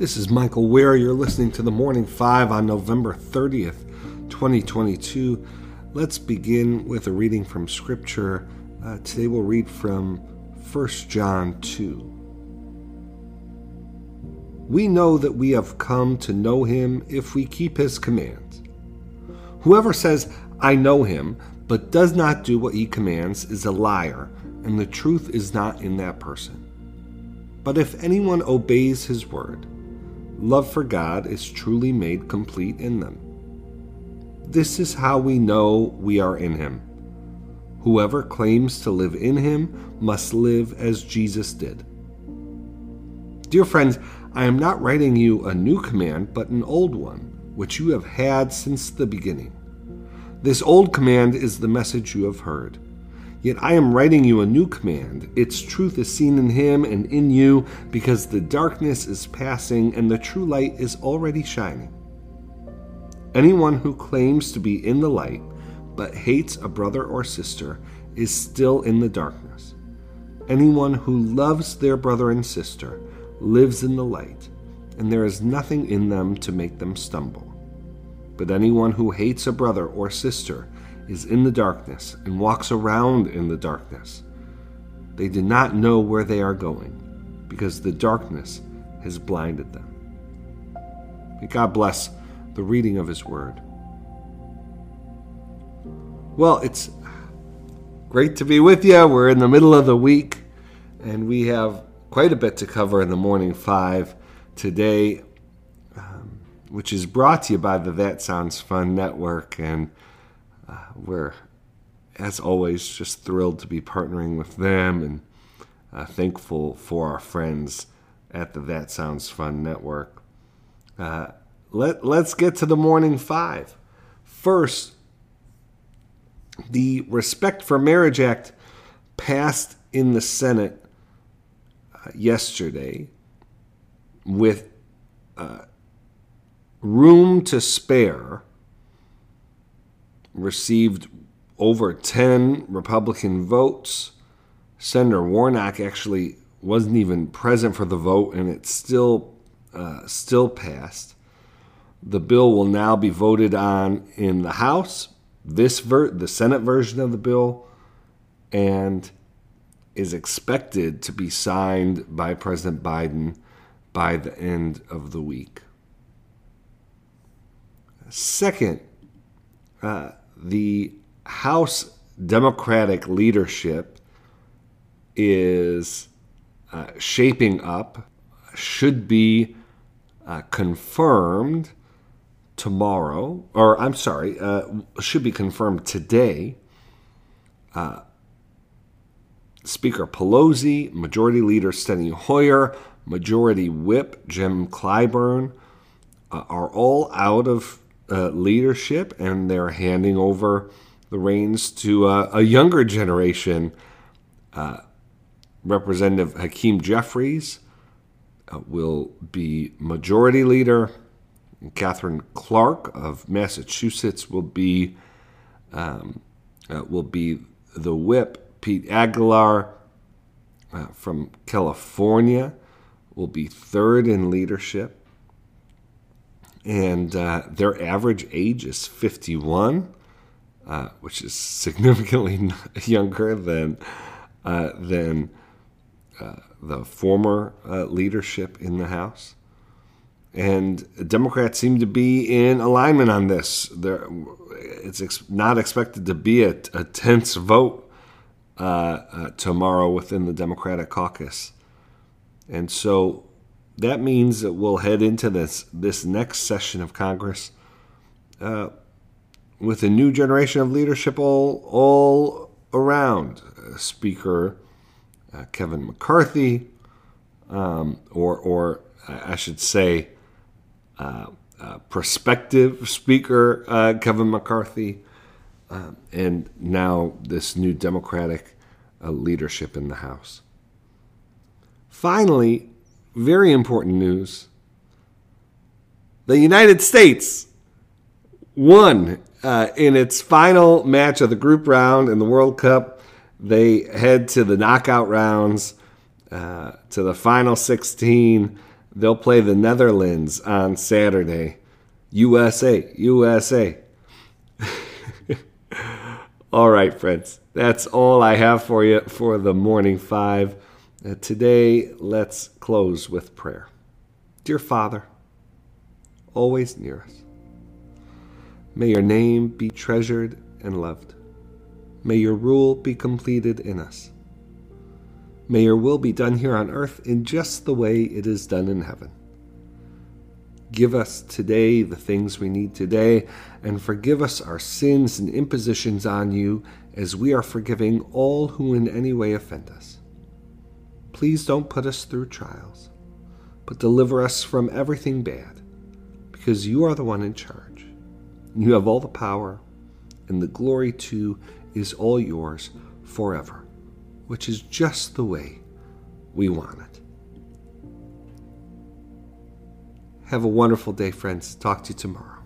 This is Michael Wear. You're listening to the Morning Five on November 30th, 2022. Let's begin with a reading from Scripture. Uh, today we'll read from 1 John 2. We know that we have come to know him if we keep his commands. Whoever says, I know him, but does not do what he commands, is a liar, and the truth is not in that person. But if anyone obeys his word, love for God is truly made complete in them. This is how we know we are in Him. Whoever claims to live in Him must live as Jesus did. Dear friends, I am not writing you a new command, but an old one, which you have had since the beginning. This old command is the message you have heard. Yet I am writing you a new command. Its truth is seen in him and in you, because the darkness is passing and the true light is already shining. Anyone who claims to be in the light but hates a brother or sister is still in the darkness. Anyone who loves their brother and sister lives in the light, and there is nothing in them to make them stumble. But anyone who hates a brother or sister is in the darkness and walks around in the darkness. They do not know where they are going because the darkness has blinded them. May God bless the reading of His Word. Well, it's great to be with you. We're in the middle of the week and we have quite a bit to cover in the morning five today, um, which is brought to you by the That Sounds Fun Network. And uh, we're, as always, just thrilled to be partnering with them and uh, thankful for our friends at the That Sounds Fun Network. Uh, let, let's get to the morning five. First, the Respect for Marriage Act passed in the Senate uh, yesterday with uh, room to spare received over 10 Republican votes. Senator Warnock actually wasn't even present for the vote, and it still uh, still passed. The bill will now be voted on in the House, this ver- the Senate version of the bill, and is expected to be signed by President Biden by the end of the week. Second, uh, the House Democratic leadership is uh, shaping up, should be uh, confirmed tomorrow, or I'm sorry, uh, should be confirmed today. Uh, Speaker Pelosi, Majority Leader Steny Hoyer, Majority Whip Jim Clyburn uh, are all out of uh, leadership and they're handing over the reins to uh, a younger generation. Uh, Representative Hakeem Jeffries uh, will be majority leader. Katherine Clark of Massachusetts will be um, uh, will be the whip. Pete Aguilar from California will be third in leadership and uh, their average age is 51, uh, which is significantly younger than uh, than uh, the former uh, leadership in the House. And Democrats seem to be in alignment on this. There, it's ex- not expected to be a, a tense vote uh, tomorrow within the Democratic caucus. And so that means that we'll head into this this next session of Congress uh, with a new generation of leadership all all around. Uh, Speaker uh, Kevin McCarthy, um, or or I should say, uh, uh, prospective Speaker uh, Kevin McCarthy, and now this new Democratic leadership in the House. Finally, very important news. The United States won uh, in its final match of the group round in the World Cup. They head to the knockout rounds, uh, to the final 16. They'll play the Netherlands on Saturday. USA, USA. all right, friends. That's all I have for you for the morning five. Uh, today, let's close with prayer. Dear Father, always near us, may your name be treasured and loved. May your rule be completed in us. May your will be done here on earth in just the way it is done in heaven. Give us today the things we need today, and forgive us our sins and impositions on you as we are forgiving all who in any way offend us. Please don't put us through trials, but deliver us from everything bad, because you are the one in charge. You have all the power, and the glory too is all yours forever which is just the way we want it. Have a wonderful day, friends. Talk to you tomorrow.